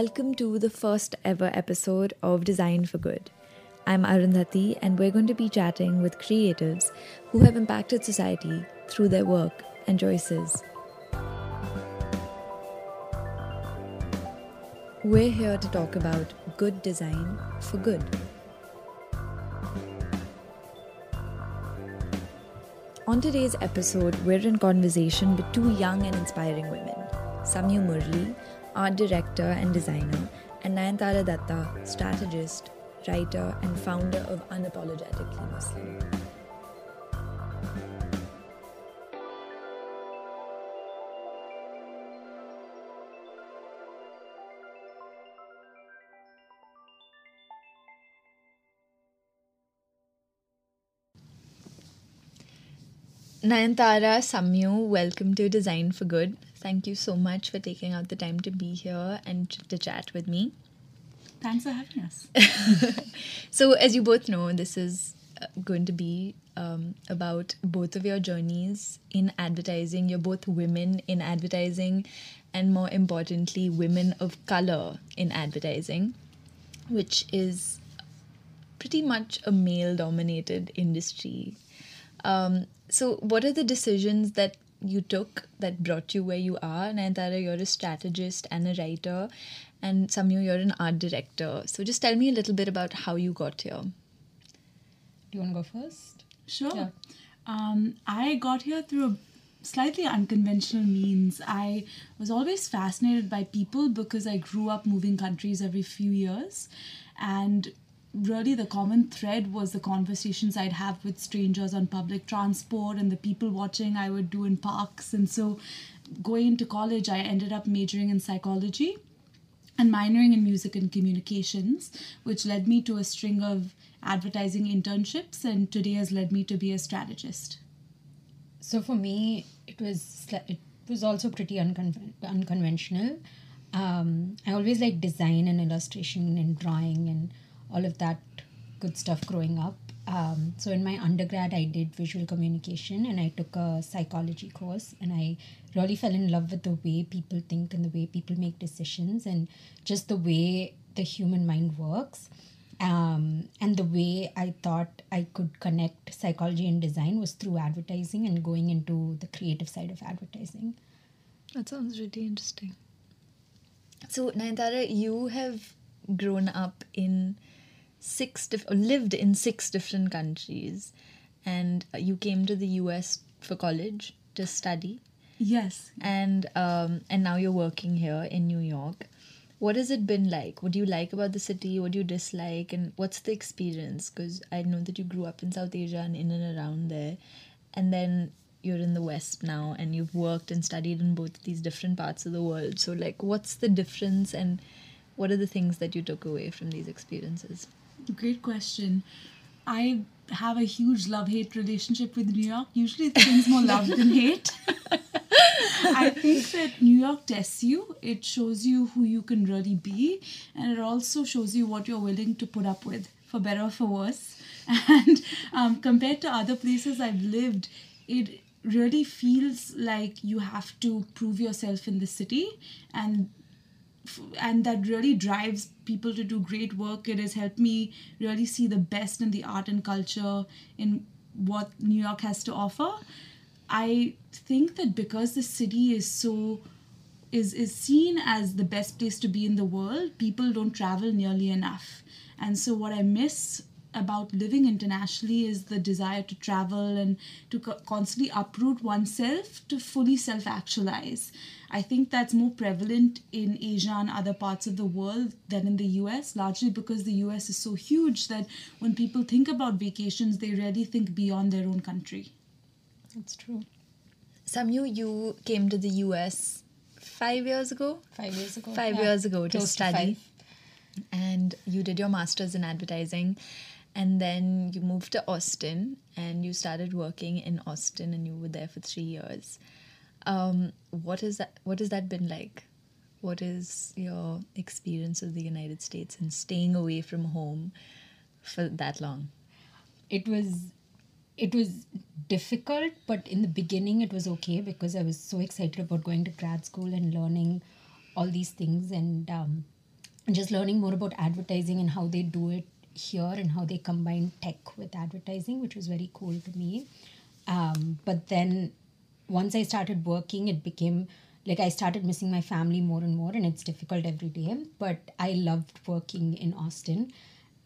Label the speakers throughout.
Speaker 1: Welcome to the first ever episode of Design for Good. I'm Arundhati, and we're going to be chatting with creatives who have impacted society through their work and choices. We're here to talk about good design for good. On today's episode, we're in conversation with two young and inspiring women Samyu Murli, art director and designer, and Nayantara Datta, strategist, writer, and founder of Unapologetically Muslim. Nayantara, Samyu, welcome to Design for Good. Thank you so much for taking out the time to be here and to chat with me.
Speaker 2: Thanks for having us.
Speaker 1: so, as you both know, this is uh, going to be um, about both of your journeys in advertising. You're both women in advertising, and more importantly, women of color in advertising, which is pretty much a male dominated industry. Um, so, what are the decisions that you took that brought you where you are? Nayantara, you're a strategist and a writer, and Samyu, you're an art director. So, just tell me a little bit about how you got here.
Speaker 3: Do you want to go first?
Speaker 2: Sure.
Speaker 3: Yeah.
Speaker 2: Um, I got here through a slightly unconventional means. I was always fascinated by people because I grew up moving countries every few years. And really, the common thread was the conversations I'd have with strangers on public transport and the people watching I would do in parks. And so, going into college, I ended up majoring in psychology and minoring in music and communications, which led me to a string of advertising internships and today has led me to be a strategist.
Speaker 3: So for me, it was it was also pretty uncon- unconventional. Um, I always like design and illustration and drawing and all of that good stuff growing up. Um, so in my undergrad, I did visual communication and I took a psychology course, and I really fell in love with the way people think and the way people make decisions and just the way the human mind works. Um, and the way I thought I could connect psychology and design was through advertising and going into the creative side of advertising.
Speaker 1: That sounds really interesting. So, Nayantara, you have grown up in six dif- lived in six different countries, and uh, you came to the US for college to study,
Speaker 2: Yes.
Speaker 1: and um, and now you're working here in New York. What has it been like? What do you like about the city? What do you dislike? And what's the experience? Because I know that you grew up in South Asia and in and around there, and then you're in the West now, and you've worked and studied in both these different parts of the world. So, like, what's the difference, and what are the things that you took away from these experiences?
Speaker 2: Great question. I have a huge love hate relationship with New York. Usually things more love than hate. I think that New York tests you. It shows you who you can really be, and it also shows you what you're willing to put up with, for better or for worse. And um, compared to other places I've lived, it really feels like you have to prove yourself in the city and and that really drives people to do great work. It has helped me really see the best in the art and culture in what New York has to offer. I think that because the city is so is is seen as the best place to be in the world, people don't travel nearly enough. And so what I miss about living internationally is the desire to travel and to co- constantly uproot oneself to fully self actualize. I think that's more prevalent in Asia and other parts of the world than in the US, largely because the US is so huge that when people think about vacations, they really think beyond their own country.
Speaker 3: That's true.
Speaker 1: Samyu, you came to the US five years ago.
Speaker 3: Five years ago.
Speaker 1: Five
Speaker 3: yeah.
Speaker 1: years ago to
Speaker 3: Close
Speaker 1: study,
Speaker 3: five.
Speaker 1: and you did your masters in advertising, and then you moved to Austin, and you started working in Austin, and you were there for three years. Um, what is that? What has that been like? What is your experience of the United States and staying away from home for that long?
Speaker 3: it was it was difficult but in the beginning it was okay because i was so excited about going to grad school and learning all these things and um, and just learning more about advertising and how they do it here and how they combine tech with advertising, which was very cool to me. Um, but then once I started working, it became like I started missing my family more and more, and it's difficult every day. But I loved working in Austin.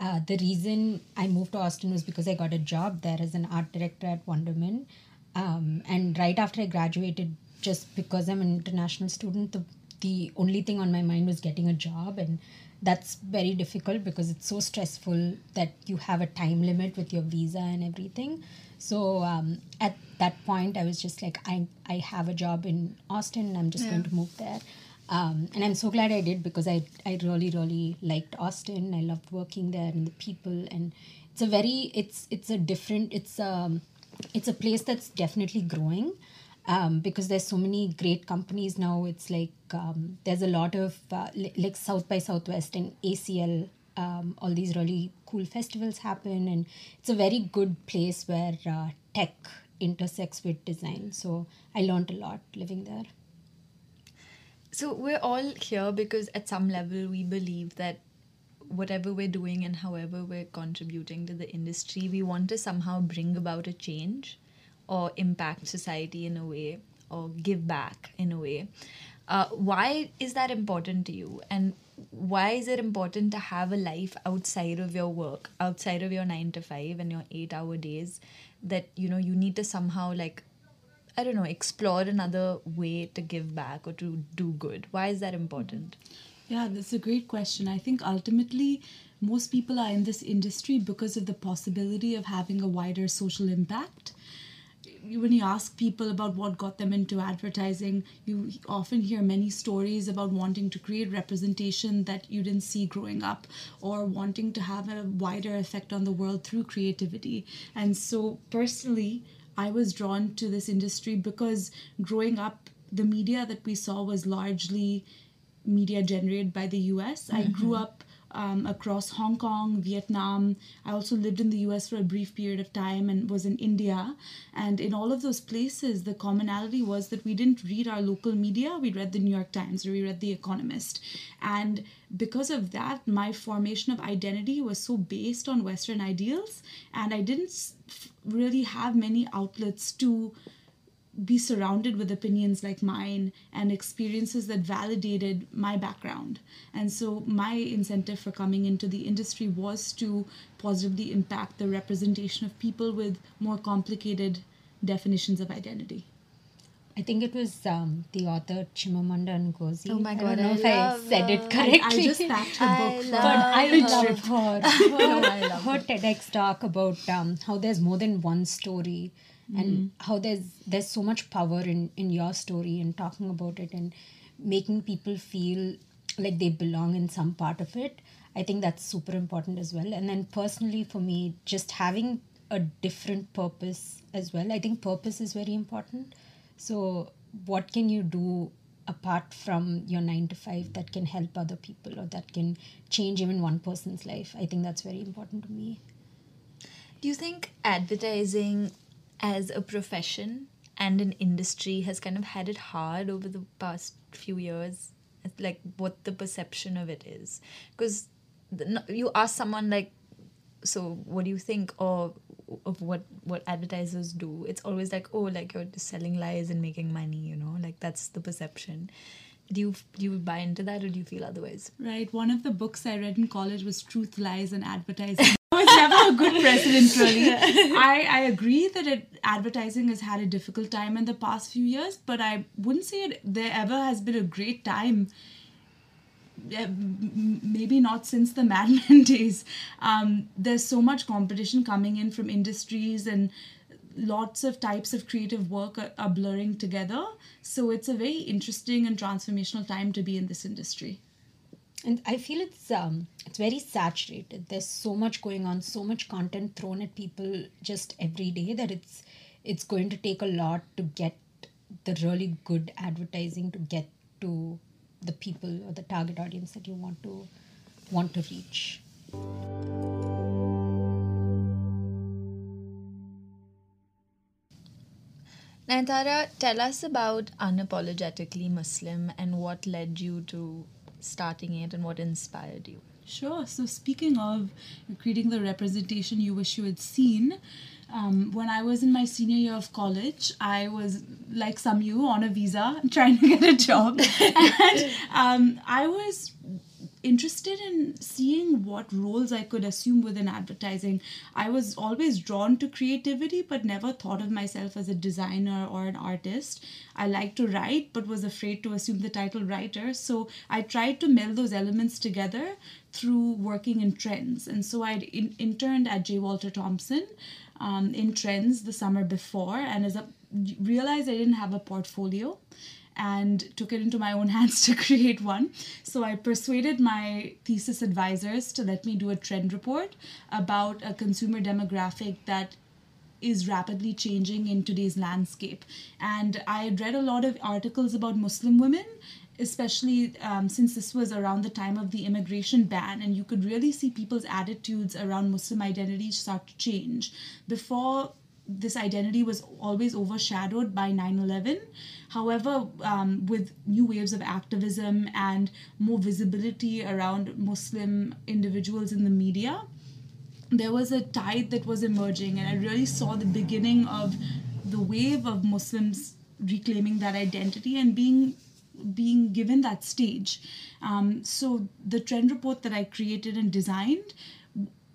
Speaker 3: Uh, the reason I moved to Austin was because I got a job there as an art director at Wunderman. Um, and right after I graduated, just because I'm an international student, the, the only thing on my mind was getting a job. And that's very difficult because it's so stressful that you have a time limit with your visa and everything. So um, at that point, I was just like, I, I have a job in Austin, I'm just
Speaker 1: Yeah.
Speaker 3: going to move there. Um, and I'm so glad I did because I, I really, really liked Austin. I loved working there and the people. And it's a very, it's, it's a different, it's, um, it's a place that's definitely growing um, because there's so many great companies now. It's like um, there's a lot of uh, li- like South by Southwest and ACL. Um, all these really cool festivals happen, and it's a very good place where uh, tech intersects with design. So I learned a lot living there.
Speaker 1: So we're all here because at some level we believe that whatever we're doing and however we're contributing to the industry, we want to somehow bring about a change or impact society in a way or give back in a way. Uh, why is that important to you? And why is it important to have a life outside of your work, outside of your nine to five and your eight hour days that you know you need to somehow like I don't know, explore another way to give back or to do good? Why is that important?
Speaker 2: Yeah, that's a great question. I think ultimately, most people are in this industry because of the possibility of having a wider social impact. When you ask people about what got them into advertising, you often hear many stories about wanting to create representation that you didn't see growing up or wanting to have a wider effect on the world through creativity. And so, personally, I was drawn to this industry because growing up, the media that we saw was largely media generated by the US. I grew mm-hmm. up um, across Hong Kong, Vietnam. I also lived in the US for a brief period of time and was in India. And in all of those places, the commonality was that we didn't read our local media, we read the New York Times or we read The Economist. And because of that, my formation of identity was so based on Western ideals, and I didn't really have many outlets to be surrounded with opinions like mine and experiences that validated my background. And so, my incentive for coming into the industry was to positively impact the representation of people with more complicated definitions of identity.
Speaker 3: I think it was um, the author Chimamanda Ngozi.
Speaker 1: Oh my
Speaker 3: I
Speaker 1: God,
Speaker 3: don't know
Speaker 1: I
Speaker 3: if I said
Speaker 1: her.
Speaker 3: it correctly.
Speaker 2: I just packed her
Speaker 1: I
Speaker 2: book from
Speaker 3: but I love
Speaker 2: Trip.
Speaker 3: her.
Speaker 1: I love
Speaker 3: her TEDx talk about um, how there's more than one story, and mm. how there's there's so much power in in your story and talking about it and making people feel like they belong in some part of it. I think that's super important as well. And then personally, for me, just having a different purpose as well. I think purpose is very important. So, what can you do apart from your nine to five that can help other people or that can change even one person's life? I think that's very important to me.
Speaker 1: Do you think advertising as a profession and an industry has kind of had it hard over the past few years? Like what the perception of it is? Because you ask someone like, so what do you think or of what what advertisers do? It's always like, oh, like you're just selling lies and making money, you know, like that's the perception. Do you do you buy into that or do you feel otherwise?
Speaker 2: Right. One of the books I read in college was Truth, Lies, and Advertising. it's never a good precedent, really. I, I agree that it, advertising has had a difficult time in the past few years, but I wouldn't say it, there ever has been a great time. Uh, Maybe not since the Mad Men days. Um, there's so much competition coming in from industries and lots of types of creative work are, are blurring together. So it's a very interesting and transformational time to be in this industry.
Speaker 3: And I feel it's um it's very saturated. There's so much going on, so much content thrown at people just every day that it's it's going to take a lot to get the really good advertising to get to the people or the target audience that you want to want to reach.
Speaker 1: Nayantara, tell us about Unapologetically Muslim and what led you to starting it and what inspired you?
Speaker 2: Sure. So, speaking of creating the representation you wish you had seen, um, when I was in my senior year of college, I was like Samyu on a visa trying to get a job, and um, I was interested in seeing what roles I could assume within advertising. I was always drawn to creativity, but never thought of myself as a designer or an artist. I liked to write, but was afraid to assume the title writer. So I tried to meld those elements together through working in trends. And so I in- interned at J. Walter Thompson um, in trends the summer before, and as a realized I didn't have a portfolio and took it into my own hands to create one. So I persuaded my thesis advisors to let me do a trend report about a consumer demographic that is rapidly changing in today's landscape. And I had read a lot of articles about Muslim women. Especially um, since this was around the time of the immigration ban, and you could really see people's attitudes around Muslim identity start to change. Before this identity was always overshadowed by 9 11. However, um, with new waves of activism and more visibility around Muslim individuals in the media, there was a tide that was emerging, and I really saw the beginning of the wave of Muslims reclaiming that identity and being being given that stage. Um, so the trend report that I created and designed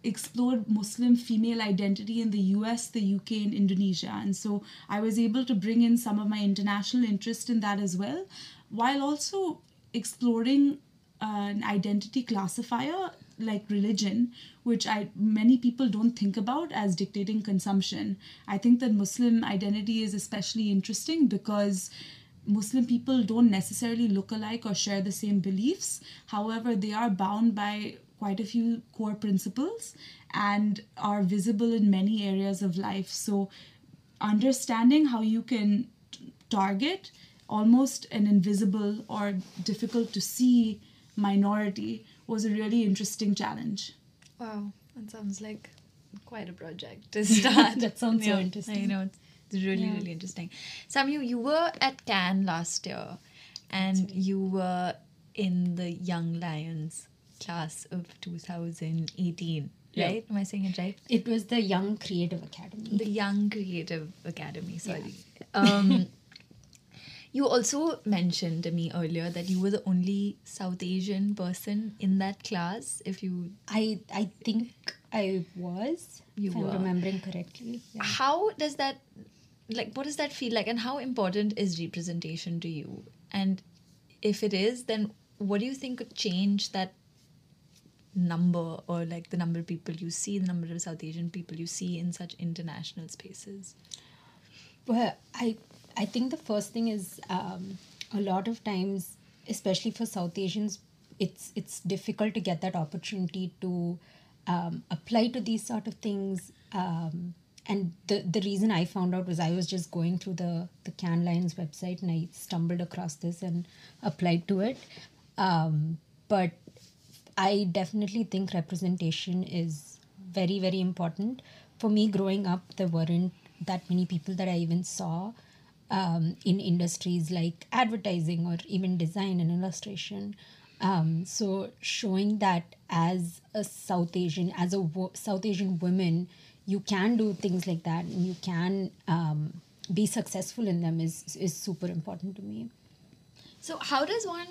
Speaker 2: explored Muslim female identity in the US, the UK, and Indonesia. And so I was able to bring in some of my international interest in that as well, while also exploring uh, an identity classifier like religion, which I many people don't think about as dictating consumption. I think that Muslim identity is especially interesting because Muslim people don't necessarily look alike or share the same beliefs. However, they are bound by quite a few core principles and are visible in many areas of life. So, understanding how you can t- target almost an invisible or difficult to see minority was a really interesting challenge.
Speaker 1: Wow, that sounds like quite a project to start.
Speaker 3: That sounds so interesting.
Speaker 1: I know it's really
Speaker 3: Yeah.
Speaker 1: really interesting. Samyu, you were at Cannes last year, and you were in the Young Lions class of 2018,
Speaker 3: Yeah.
Speaker 1: right? Am I saying it right?
Speaker 3: It was the Young Creative Academy.
Speaker 1: The Young Creative Academy. Sorry. Um, you also mentioned to me earlier that you were the only South Asian person in that class. If you
Speaker 3: I I think I was,
Speaker 1: You
Speaker 3: if
Speaker 1: were.
Speaker 3: I'm remembering correctly. Yeah.
Speaker 1: how does that like what does that feel like and how important is representation to you and if it is then what do you think could change that number or like the number of people you see the number of south asian people you see in such international spaces
Speaker 3: Well, I I think the first thing is um, a lot of times, especially for South Asians, it's it's difficult to get that opportunity to um, apply to these sort of things. Um, and the the reason I found out was I was just going through the the Cannes Lions website and I stumbled across this and applied to it. Um, but I definitely think representation is very, very important. For me, growing up, there weren't that many people that I even saw um, in industries like advertising or even design and illustration. Um, so, showing that as a South Asian, as a wo- South Asian woman, you can do things like that and you can um, be successful in them is, is super important to me.
Speaker 1: so how does one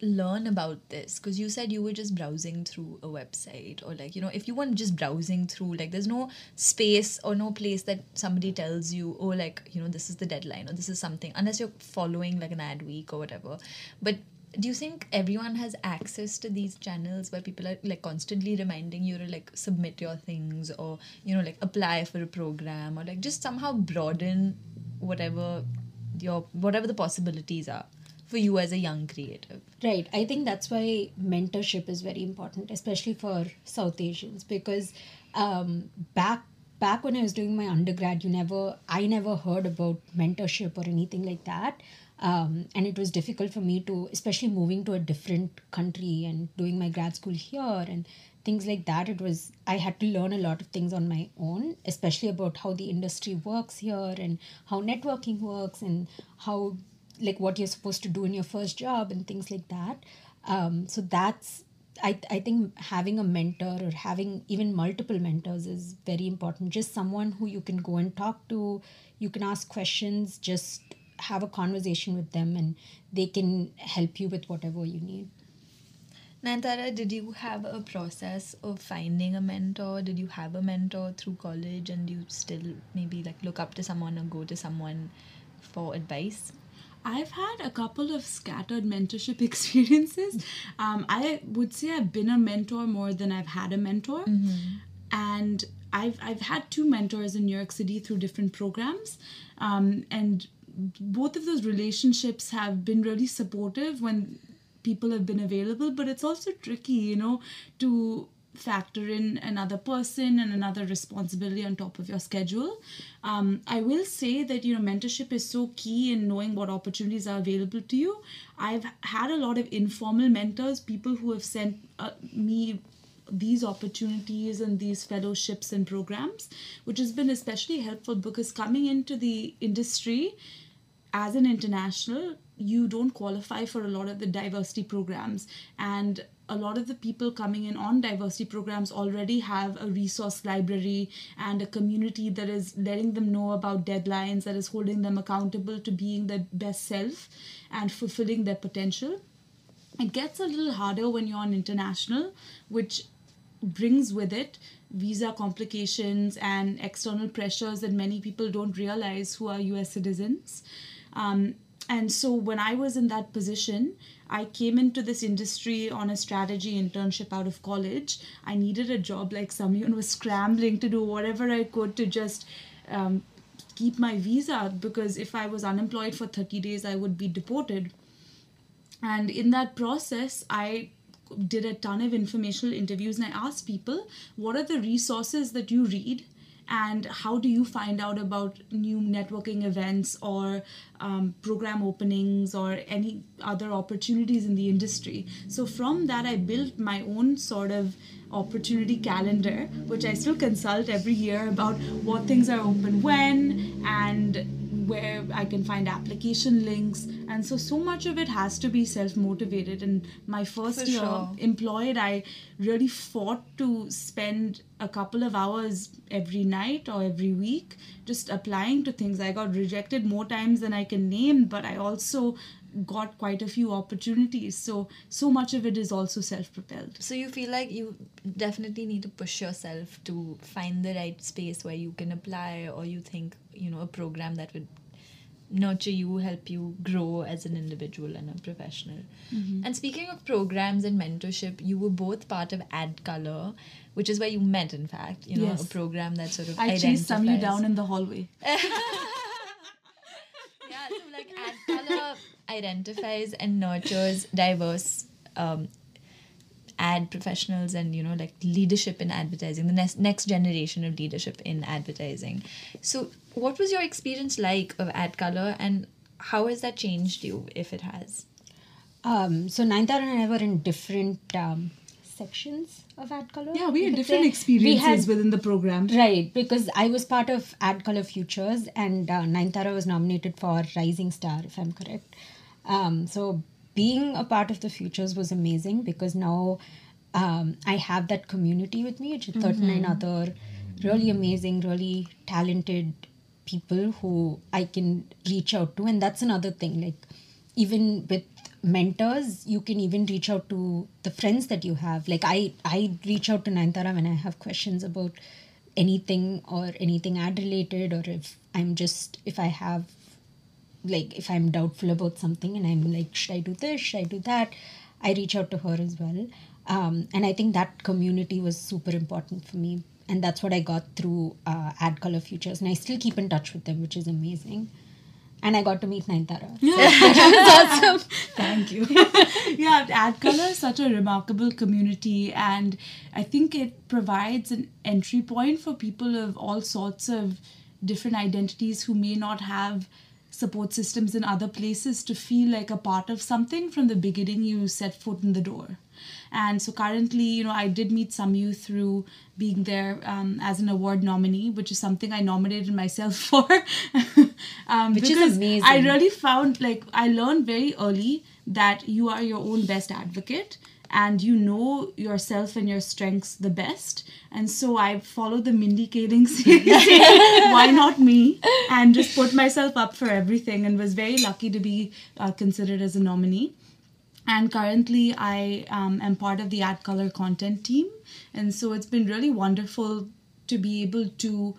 Speaker 1: learn about this? Because you said you were just browsing through a website or like you know if you weren't just browsing through like there's no space or no place that somebody tells you oh like you know this is the deadline or this is something unless you're following like an ad week or whatever. But do you think everyone has access to these channels where people are like constantly reminding you to like submit your things or you know like apply for a program or like just somehow broaden whatever your whatever the possibilities are for you as a young creative
Speaker 3: Right. I think that's why mentorship is very important, especially for South Asians, because um, back back when I was doing my undergrad, you never I never heard about mentorship or anything like that. Um, and it was difficult for me to, especially moving to a different country and doing my grad school here and things like that. It was I had to learn a lot of things on my own, especially about how the industry works here and how networking works and how like what you're supposed to do in your first job and things like that um, so that's I, I think having a mentor or having even multiple mentors is very important just someone who you can go and talk to you can ask questions just have a conversation with them and they can help you with whatever you need
Speaker 1: Nayantara, did you have a process of finding a mentor? Did you have a mentor through college and you still maybe like look up to someone or go to someone for advice?
Speaker 2: I've had a couple of scattered mentorship experiences. Um, I would say I've been a mentor more than I've had a mentor. And I've, I've had two mentors in New York City through different programs. Um, and both of those relationships have been really supportive when people have been available, but it's also tricky, you know, to factor in another person and another responsibility on top of your schedule. Um, I will say that you know mentorship is so key in knowing what opportunities are available to you. I've had a lot of informal mentors, people who have sent uh, me these opportunities and these fellowships and programs, which has been especially helpful because coming into the industry as an international, you don't qualify for a lot of the diversity programs. And a lot of the people coming in on diversity programs already have a resource library and a community that is letting them know about deadlines, that is holding them accountable to being their best self and fulfilling their potential. It gets a little harder when you're on international, which brings with it visa complications and external pressures that many people don't realize who are US citizens. Um, and so when I was in that position, I came into this industry on a strategy internship out of college. I needed a job like and was scrambling to do whatever I could to just um, keep my visa because if I was unemployed for 30 days, I would be deported. And in that process, I did a ton of informational interviews and I asked people, what are the resources that you read? And how do you find out about new networking events or um, program openings or any other opportunities in the industry? So, from that, I built my own sort of opportunity calendar, which I still consult every year about what things are open when and where I can find application links. And so, so much of it has to be self motivated. And my first
Speaker 1: For
Speaker 2: year
Speaker 1: sure.
Speaker 2: employed, I really fought to spend a couple of hours every night or every week just applying to things. I got rejected more times than I can name, but I also got quite a few opportunities. So, so much of it is also self propelled.
Speaker 1: So you feel like you definitely need to push yourself to find the right space where you can apply or you think, you know, a program that would nurture you, help you grow as an individual and a professional. Mm-hmm. And speaking of programs and mentorship, you were both part of Ad Color, which is where you met, in fact, you know,
Speaker 2: Yes.
Speaker 1: a program that sort of
Speaker 2: I chased Samyu
Speaker 1: identifies-
Speaker 2: down in the hallway.
Speaker 1: yeah, so like ad color identifies and nurtures diverse um, ad professionals and you know like leadership in advertising, the next next generation of leadership in advertising. So, what was your experience like of ad color, and how has that changed you, if it has?
Speaker 3: Um, so Nayantara and I were in different um, sections of Ad Color.
Speaker 2: Yeah, we had different
Speaker 3: say.
Speaker 2: experiences
Speaker 3: had-
Speaker 2: within the program.
Speaker 3: Right, because I was part of Ad Color Futures and uh, Nayantara was nominated for Rising Star, if I'm correct. Um, so being a part of the Futures was amazing because now um, I have that community with me, which is 39 other really amazing, really talented people who I can reach out to. And that's another thing. Like, even with mentors you can even reach out to the friends that you have like i i reach out to Nayantara when i have questions about anything or anything ad related or if i'm just if i have like if i'm doubtful about something and i'm like should i do this? Should i do that? I reach out to her as well. Um, and i think that community was super important for me. And that's what i got through uh, ad color futures. And i still keep in touch with them which is amazing. And i got to meet Nayantara.
Speaker 2: Thank you. yeah, Ad Color is such a remarkable community, and I think it provides an entry point for people of all sorts of different identities who may not have support systems in other places to feel like a part of something from the beginning you set foot in the door. And so currently, you know, I did meet Samyu through being there um, as an award nominee, which is something I nominated myself for. um,
Speaker 3: Which is amazing.
Speaker 2: I really found like I learned very early that you are your own best advocate and you know yourself and your strengths the best. And so I followed the Mindy Kaling series, why not me? And just put myself up for everything and was very lucky to be uh, considered as a nominee. And currently, I um, am part of the Ad Color content team. And so it's been really wonderful to be able to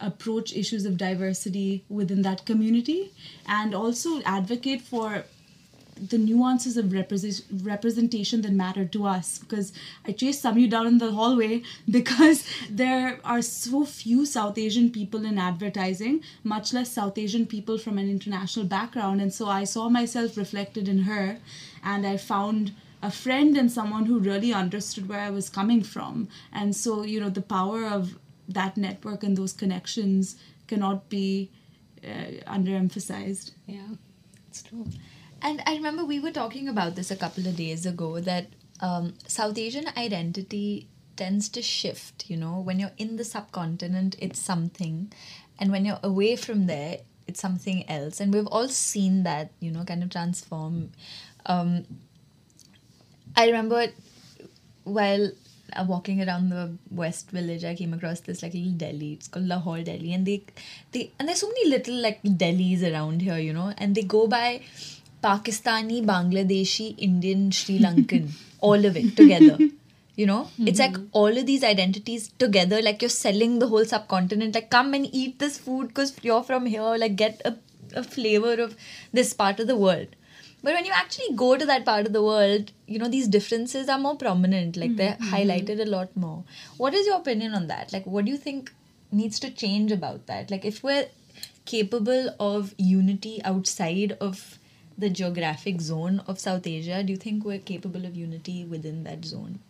Speaker 2: approach issues of diversity within that community and also advocate for the nuances of represent- representation that matter to us because I chased Samyu down in the hallway because there are so few South Asian people in advertising, much less South Asian people from an international background. And so I saw myself reflected in her and I found a friend and someone who really understood where I was coming from. And so, you know, the power of that network and those connections cannot be uh, underemphasized.
Speaker 3: Yeah, it's true.
Speaker 1: And I remember we were talking about this a couple of days ago that um, South Asian identity tends to shift. You know, when you're in the subcontinent, it's something, and when you're away from there, it's something else. And we've all seen that, you know, kind of transform. Um, I remember while uh, walking around the West Village, I came across this like little deli. It's called Lahore Deli, and they, they, and there's so many little like delis around here, you know, and they go by Pakistani, Bangladeshi, Indian, Sri Lankan, all of it together. You know, it's like mm-hmm. all of these identities together. Like you're selling the whole subcontinent. Like come and eat this food because you're from here. Like get a, a flavor of this part of the world. But when you actually go to that part of the world, you know, these differences are more prominent. Like they're mm-hmm. highlighted a lot more. What is your opinion on that? Like, what do you think needs to change about that? Like, if we're capable of unity outside of the geographic zone of South Asia, do you think we're capable of unity within that zone?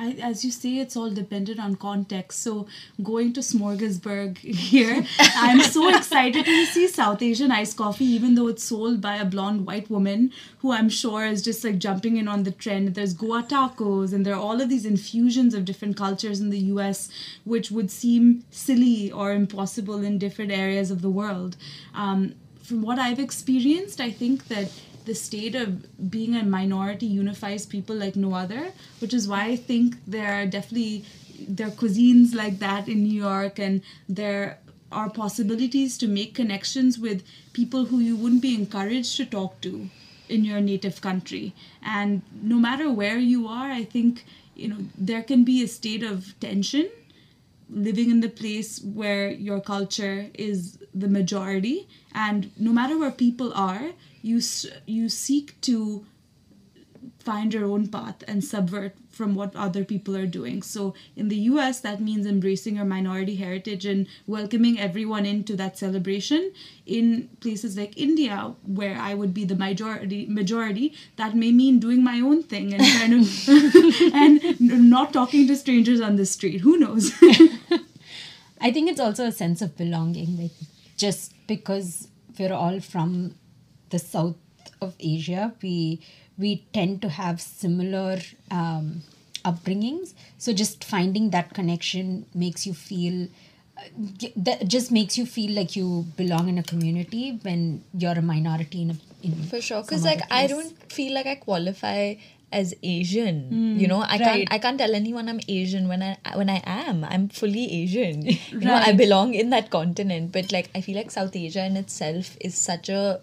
Speaker 2: I, as you say, it's all dependent on context. So, going to Smorgasburg here, I'm so excited to see South Asian iced coffee, even though it's sold by a blonde white woman who I'm sure is just like jumping in on the trend. There's Goa tacos, and there are all of these infusions of different cultures in the US, which would seem silly or impossible in different areas of the world. Um, from what I've experienced, I think that the state of being a minority unifies people like no other, which is why I think there are definitely there are cuisines like that in New York, and there are possibilities to make connections with people who you wouldn't be encouraged to talk to in your native country. And no matter where you are, I think you know there can be a state of tension living in the place where your culture is the majority. And no matter where people are you you seek to find your own path and subvert from what other people are doing. So in the US that means embracing your minority heritage and welcoming everyone into that celebration. In places like India where I would be the majority majority that may mean doing my own thing and kind of and not talking to strangers on the street. Who knows
Speaker 3: I think it's also a sense of belonging. Like just because we're all from the south of Asia, we we tend to have similar um, upbringings. So just finding that connection makes you feel. uh, That just makes you feel like you belong in a community when you're a minority in a in
Speaker 1: For sure, because like I don't feel like I qualify as Asian. you know, I
Speaker 3: right.
Speaker 1: can't I can't tell anyone I'm Asian when I when I am. I'm fully Asian. You know, I belong in that continent. But like I feel like South Asia in itself is such a,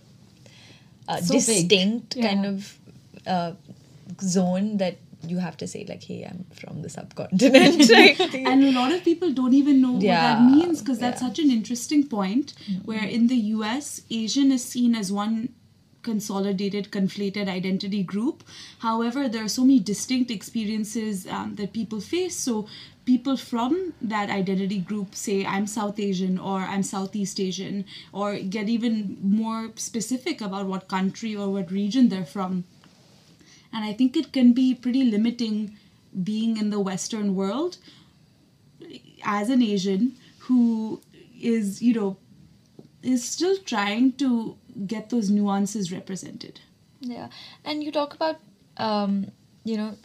Speaker 1: uh
Speaker 3: So
Speaker 1: distinct kind of uh, zone that you have to say like, hey, I'm from the subcontinent.
Speaker 2: And a lot of people don't even know what that means because that's
Speaker 1: yeah.
Speaker 2: such an interesting point where in the US Asian is seen as one consolidated conflated identity group. However there are so many distinct experiences um, that people face. So people from that identity group say i'm south asian or i'm southeast asian or get even more specific about what country or what region they're from. And i think it can be pretty limiting being in the western world as an asian who is you know is still trying to get those nuances represented
Speaker 1: Yeah, and you talk about um, you know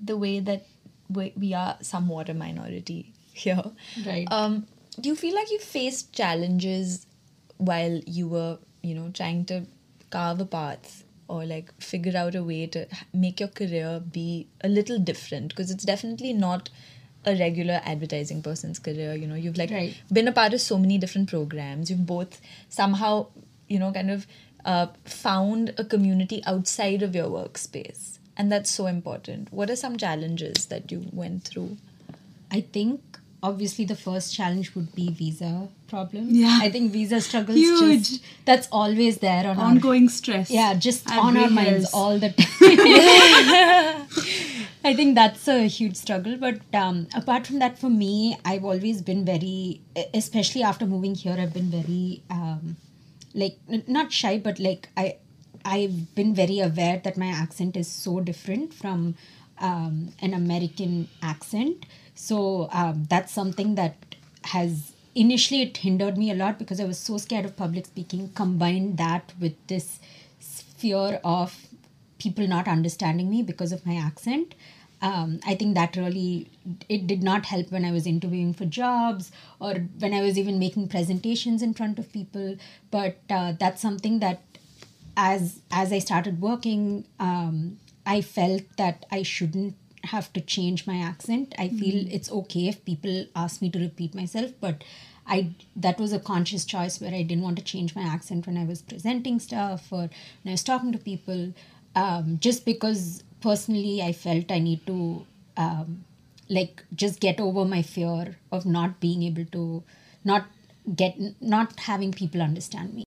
Speaker 1: the way that we, we are somewhat a minority here.
Speaker 3: Right.
Speaker 1: Um, do you feel like you faced challenges while you were you know trying to carve a path or like figure out a way to make your career be a little different because it's definitely not a regular advertising person's career you know you've like
Speaker 3: Right.
Speaker 1: been a part of so many different programs you've both somehow you know kind of uh, found a community outside of your workspace and that's so important what are some challenges that you went through
Speaker 3: I think obviously the first challenge would be visa problem.
Speaker 2: Yeah.
Speaker 3: I think visa struggles
Speaker 2: Huge.
Speaker 3: just that's always there on our
Speaker 2: Ongoing stress.
Speaker 3: yeah, just
Speaker 2: And
Speaker 3: on our minds all the time. I think that's a huge struggle. But um, apart from that, for me, I've always been very, especially after moving here, I've been very, um, like, not shy, but like, I, I've been very aware that my accent is so different from um, an American accent. So um, that's something that has initially it hindered me a lot because I was so scared of public speaking. Combine that with this fear of people not understanding me because of my accent. Um, I think that really it did not help when I was interviewing for jobs or when I was even making presentations in front of people. But uh, that's something that as as I started working, um, I felt that I shouldn't have to change my accent. I feel it's okay if people ask me to repeat myself, but I that was a conscious choice where I didn't want to change my accent when I was presenting stuff or when I was talking to people, um, just because personally I felt I need to um, like just get over my fear of not being able to not get not having people understand me.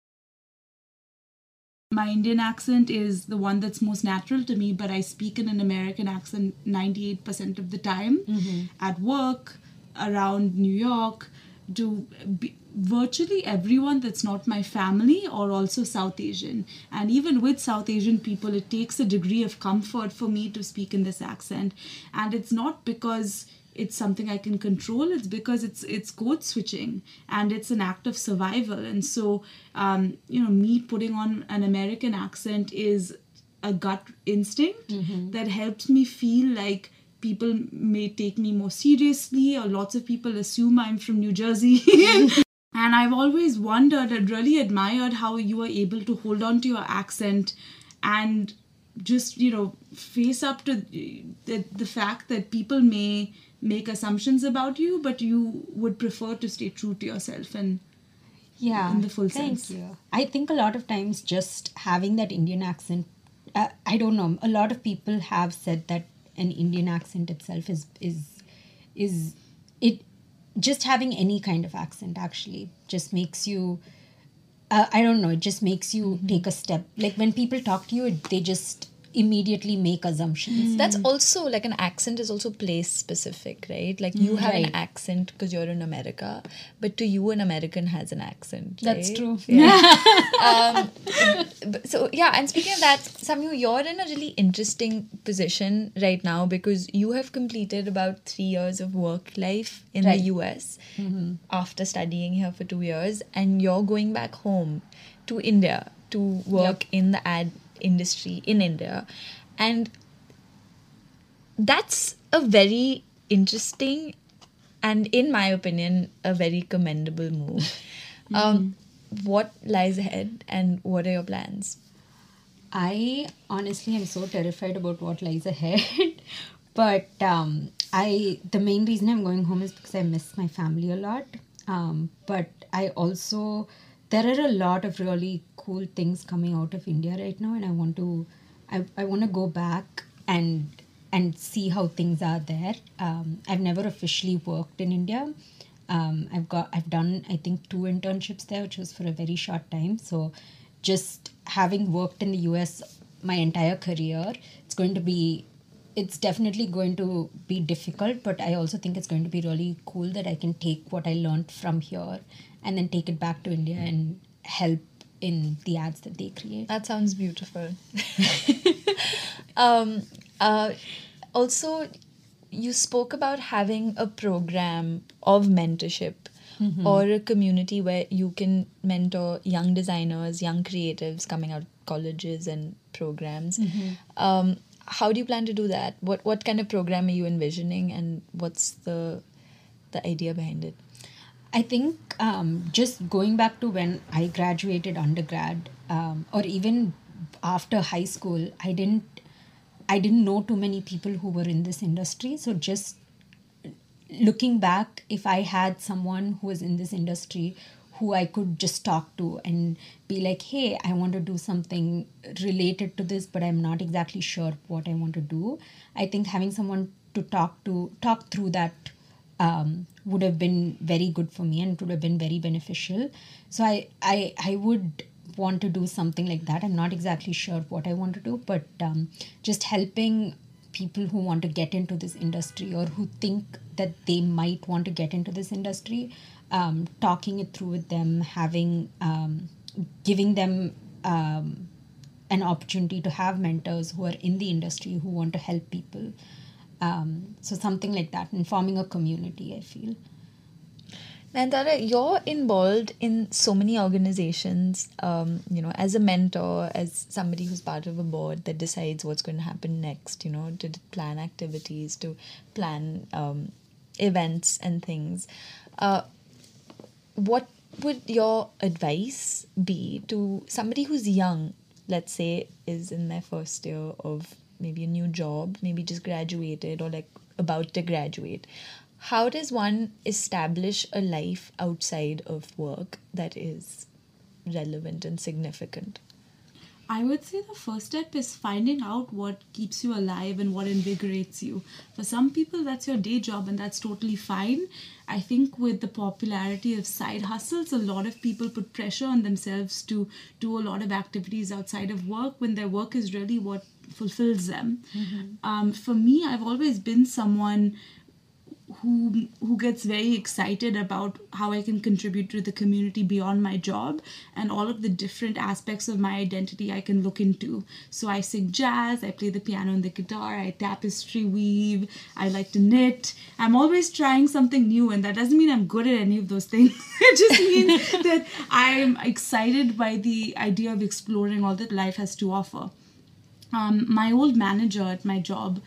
Speaker 2: my Indian accent is the one that's most natural to me, but I speak in an American accent 98% of the time at work, around New York, to be, virtually everyone that's not my family or also South Asian. And even with South Asian people, it takes a degree of comfort for me to speak in this accent. And it's not because it's something I can control. It's because it's it's code switching and it's an act of survival. And so, um, you know, me putting on an American accent is a gut instinct that helps me feel like people may take me more seriously, or lots of people assume I'm from New Jersey. and I've always wondered and really admired how you were able to hold on to your accent and just you know face up to the, the fact that people may make assumptions about you but you would prefer to stay true to yourself and
Speaker 3: yeah
Speaker 2: in the full
Speaker 3: thank
Speaker 2: sense.
Speaker 3: you i think a lot of times just having that indian accent uh, i don't know a lot of people have said that an indian accent itself is is is it just having any kind of accent actually just makes you uh, i don't know it just makes you take a step. Like when people talk to you it, they just immediately make assumptions hmm.
Speaker 1: That's also like an accent is also place specific, right? Like you hmm, have
Speaker 3: Right.
Speaker 1: an accent because you're in America, but to you, an American has an accent.
Speaker 3: That's
Speaker 1: right?
Speaker 3: true.
Speaker 1: um, so yeah, and speaking of that, Samyu, you're in a really interesting position right now because you have completed about three years of work life in
Speaker 3: Right.
Speaker 1: the US mm-hmm. after studying here for two years, and you're going back home to India to work in the ad industry in India, and that's a very interesting and in my opinion a very commendable move um, what lies ahead and what are your plans
Speaker 3: I honestly am so terrified about what lies ahead. but um, I the main reason I'm going home is because I miss my family a lot. Um, but I also there are a lot of really cool things coming out of India right now, and I want to I, I want to go back and and see how things are there. Um, I've never officially worked in India. Um, I've got I've done I think two internships there, which was for a very short time. So just having worked in the US my entire career, it's going to be it's definitely going to be difficult, but I also think it's going to be really cool that I can take what I learned from here and then take it back to India and help in the ads that they create.
Speaker 1: that sounds beautiful. Um, uh, also you spoke about having a program of mentorship or a community where you can mentor young designers young creatives coming out of colleges and programs. Um, how do you plan to do that? What what kind of program are you envisioning and what's the the idea behind it
Speaker 3: I think um, just going back to when I graduated undergrad, um, or even after high school, I didn't I didn't know too many people who were in this industry. So just looking back, if I had someone who was in this industry who I could just talk to and be like, hey, I want to do something related to this, but I'm not exactly sure what I want to do. I think having someone to talk to, talk through that um, would have been very good for me and would have been very beneficial. So I, I, I would want to do something like that. I'm not exactly sure what I want to do, but um, just helping people who want to get into this industry or who think that they might want to get into this industry, um, talking it through with them, having, um, giving them um, an opportunity to have mentors who are in the industry who want to help people. Um, so something like that, and forming a community, I feel.
Speaker 1: Nayantara, you're involved in so many organizations, um, you know, as a mentor, as somebody who's part of a board that decides what's going to happen next, you know, to plan activities, to plan um, events and things. Uh, what would your advice be to somebody who's young, let's say, is in their first year of maybe a new job, maybe just graduated or like about to graduate? how does one establish a life outside of work that is relevant and significant?
Speaker 2: I would say the first step is finding out what keeps you alive and what invigorates you. For some people, that's your day job, and that's totally fine. I think with the popularity of side hustles, a lot of people put pressure on themselves to do a lot of activities outside of work when their work is really what fulfills them. Mm-hmm. Um, for me, I've always been someone who who gets very excited about how I can contribute to the community beyond my job and all of the different aspects of my identity I can look into. So I sing jazz, I play the piano and the guitar, I tapestry weave, I like to knit. I'm always trying something new and that doesn't mean I'm good at any of those things. it just means that I'm excited by the idea of exploring all that life has to offer. Um, my old manager at my job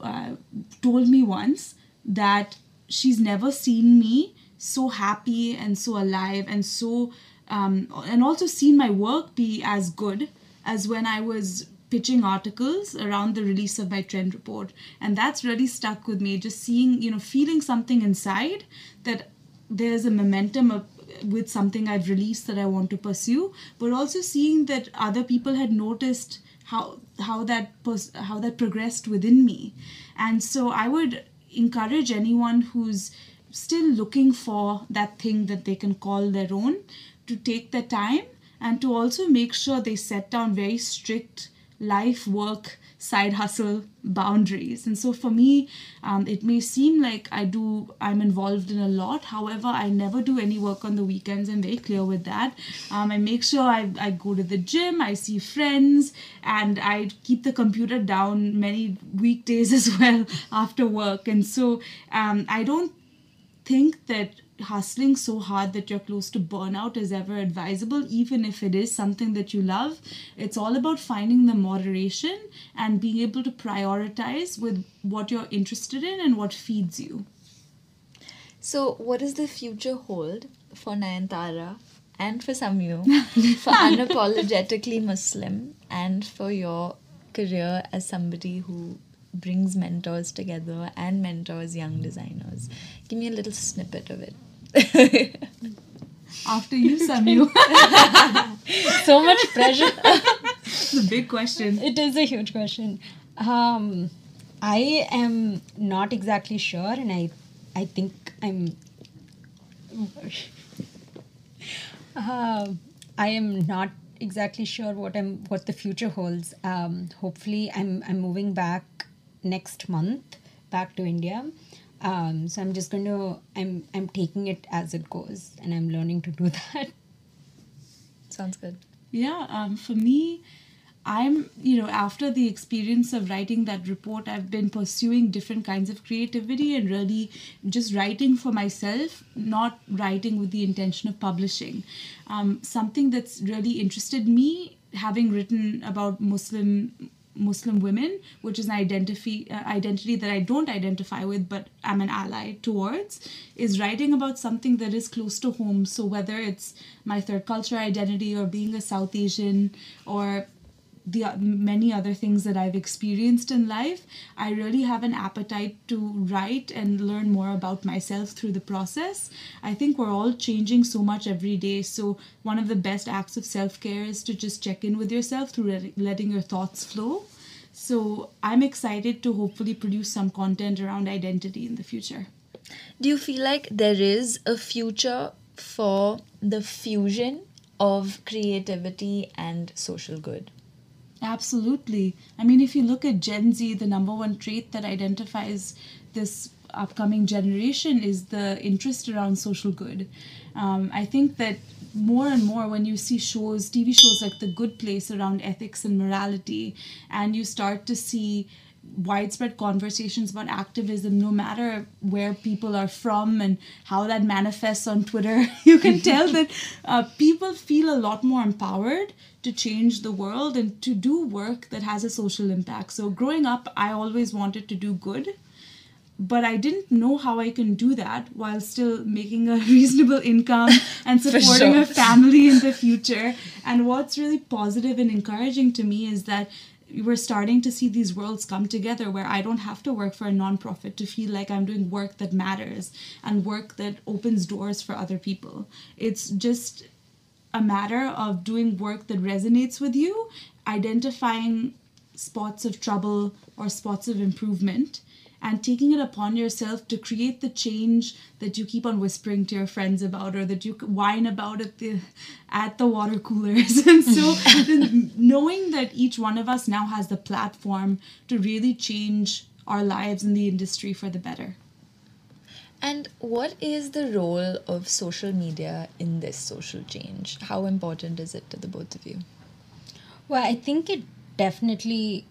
Speaker 2: uh, told me once that she's never seen me so happy and so alive and so um, and also seen my work be as good as when I was pitching articles around the release of my trend report. And that's really stuck with me just seeing you know feeling something inside that there's a momentum of, with something I've released that I want to pursue but also seeing that other people had noticed how how that how that progressed within me. And so I would encourage anyone who's still looking for that thing that they can call their own to take the time and to also make sure they set down very strict life work side hustle boundaries. And so for me um, it may seem like i do i'm involved in a lot. However i never do any work on the weekends. I'm very clear with that. Um, i make sure I, I go to the gym i see friends and i keep the computer down many weekdays as well after work. And so um, i don't think that hustling so hard that you're close to burnout is ever advisable, even if it is something that you love. It's all about finding the moderation and being able to prioritize with what you're interested in and what feeds you.
Speaker 1: So, what does the future hold for Nayantara and for Samyu, for unapologetically Muslim, and for your career as somebody who brings mentors together and mentors young designers? Give me a little snippet of it.
Speaker 2: After you, Samyu.
Speaker 3: so much pressure.
Speaker 2: it's a big question.
Speaker 3: It is a huge question. Um, I am not exactly sure, and I, I think I'm. Uh, I am not exactly sure what I'm what the future holds. Um, hopefully, I'm I'm moving back next month back to India um, so i'm just going to i'm i'm taking it as it goes and i'm learning to do that.
Speaker 1: Sounds good.
Speaker 2: Yeah um, for me i'm you know after the experience of writing that report i've been pursuing different kinds of creativity and really just writing for myself not writing with the intention of publishing. Um, something that's really interested me having written about muslim Muslim women, which is an identity uh, identity that I don't identify with, but I'm an ally towards, is writing about something that is close to home. So whether it's my third culture identity or being a South Asian or the uh, many other things that I've experienced in life, I really have an appetite to write and learn more about myself through the process. I think we're all changing so much every day. So, one of the best acts of self care is to just check in with yourself through letting your thoughts flow. So, I'm excited to hopefully produce some content around identity in the future.
Speaker 1: Do you feel like there is a future for the fusion of creativity and social good?
Speaker 2: Absolutely. I mean, if you look at Gen Z, the number one trait that identifies this upcoming generation is the interest around social good. Um, I think that more and more when you see shows, TV shows like The Good Place around ethics and morality, and you start to see widespread conversations about activism no matter where people are from and how that manifests on twitter you can tell that uh, people feel a lot more empowered to change the world and to do work that has a social impact so growing up i always wanted to do good but I didn't know how I can do that while still making a reasonable income and supporting
Speaker 1: sure.
Speaker 2: a family in the future. And what's really positive and encouraging to me is that we're starting to see these worlds come together where I don't have to work for a nonprofit to feel like I'm doing work that matters and work that opens doors for other people. It's just a matter of doing work that resonates with you, identifying spots of trouble or spots of improvement and taking it upon yourself to create the change that you keep on whispering to your friends about or that you whine about at the at the water coolers and so knowing that each one of us now has the platform to really change our lives in the industry for the better
Speaker 1: And what is the role of social media in this social change? How important is it to the both of you?
Speaker 3: Well, I think it definitely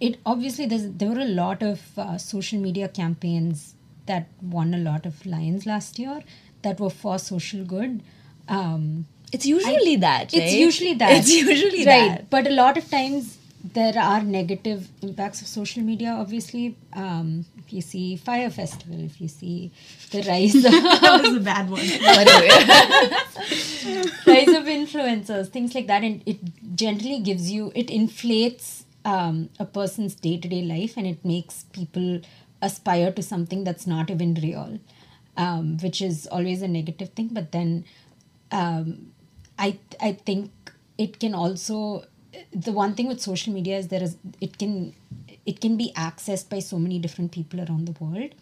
Speaker 3: it it obviously there's there were a lot of uh, social media campaigns that won a lot of lions last year that were for social good. Um,
Speaker 1: It's usually that, right?
Speaker 3: it's usually that.
Speaker 1: It's usually
Speaker 3: right.
Speaker 1: that.
Speaker 3: But a lot of times there are negative impacts of social media. Obviously, um, if you see Fyre Festival, if you see the rise of
Speaker 2: that was a bad one
Speaker 3: rise of influencers, things like that, and it generally gives you it inflates um, a person's day to day life, and it makes people aspire to something that's not even real, um, which is always a negative thing. But then, um, I I think it can also the one thing with social media is there is it can it can be accessed by so many different people around the world.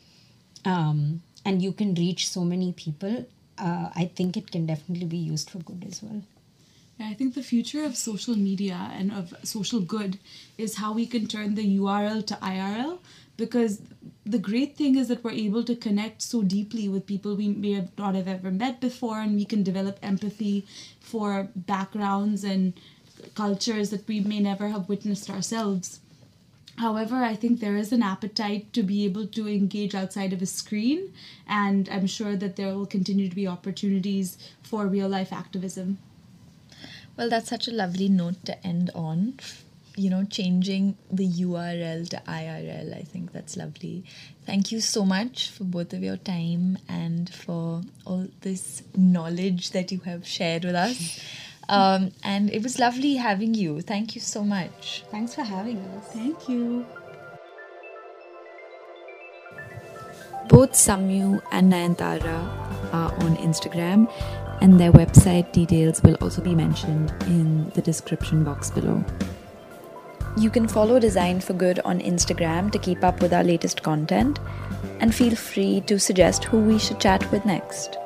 Speaker 3: Um, and you can reach so many people. Uh, i think it can definitely be used for good as well
Speaker 2: I think the future of social media and of social good is how we can turn the URL to IRL because the great thing is that we're able to connect so deeply with people we may not have ever met before and we can develop empathy for backgrounds and cultures that we may never have witnessed ourselves. However, I think there is an appetite to be able to engage outside of a screen, and I'm sure that there will continue to be opportunities for real life activism.
Speaker 1: Well, that's such a lovely note to end on. You know, changing the URL to IRL. I think that's lovely. Thank you so much for both of your time and for all this knowledge that you have shared with us. Um, and it was lovely having you. Thank you so much.
Speaker 3: thanks for having us
Speaker 2: Thank you.
Speaker 4: Both Samyu and Nayantara are on Instagram, and their website details will also be mentioned in the description box below.
Speaker 1: You can follow Design for Good on Instagram to keep up with our latest content and feel free to suggest who we should chat with next.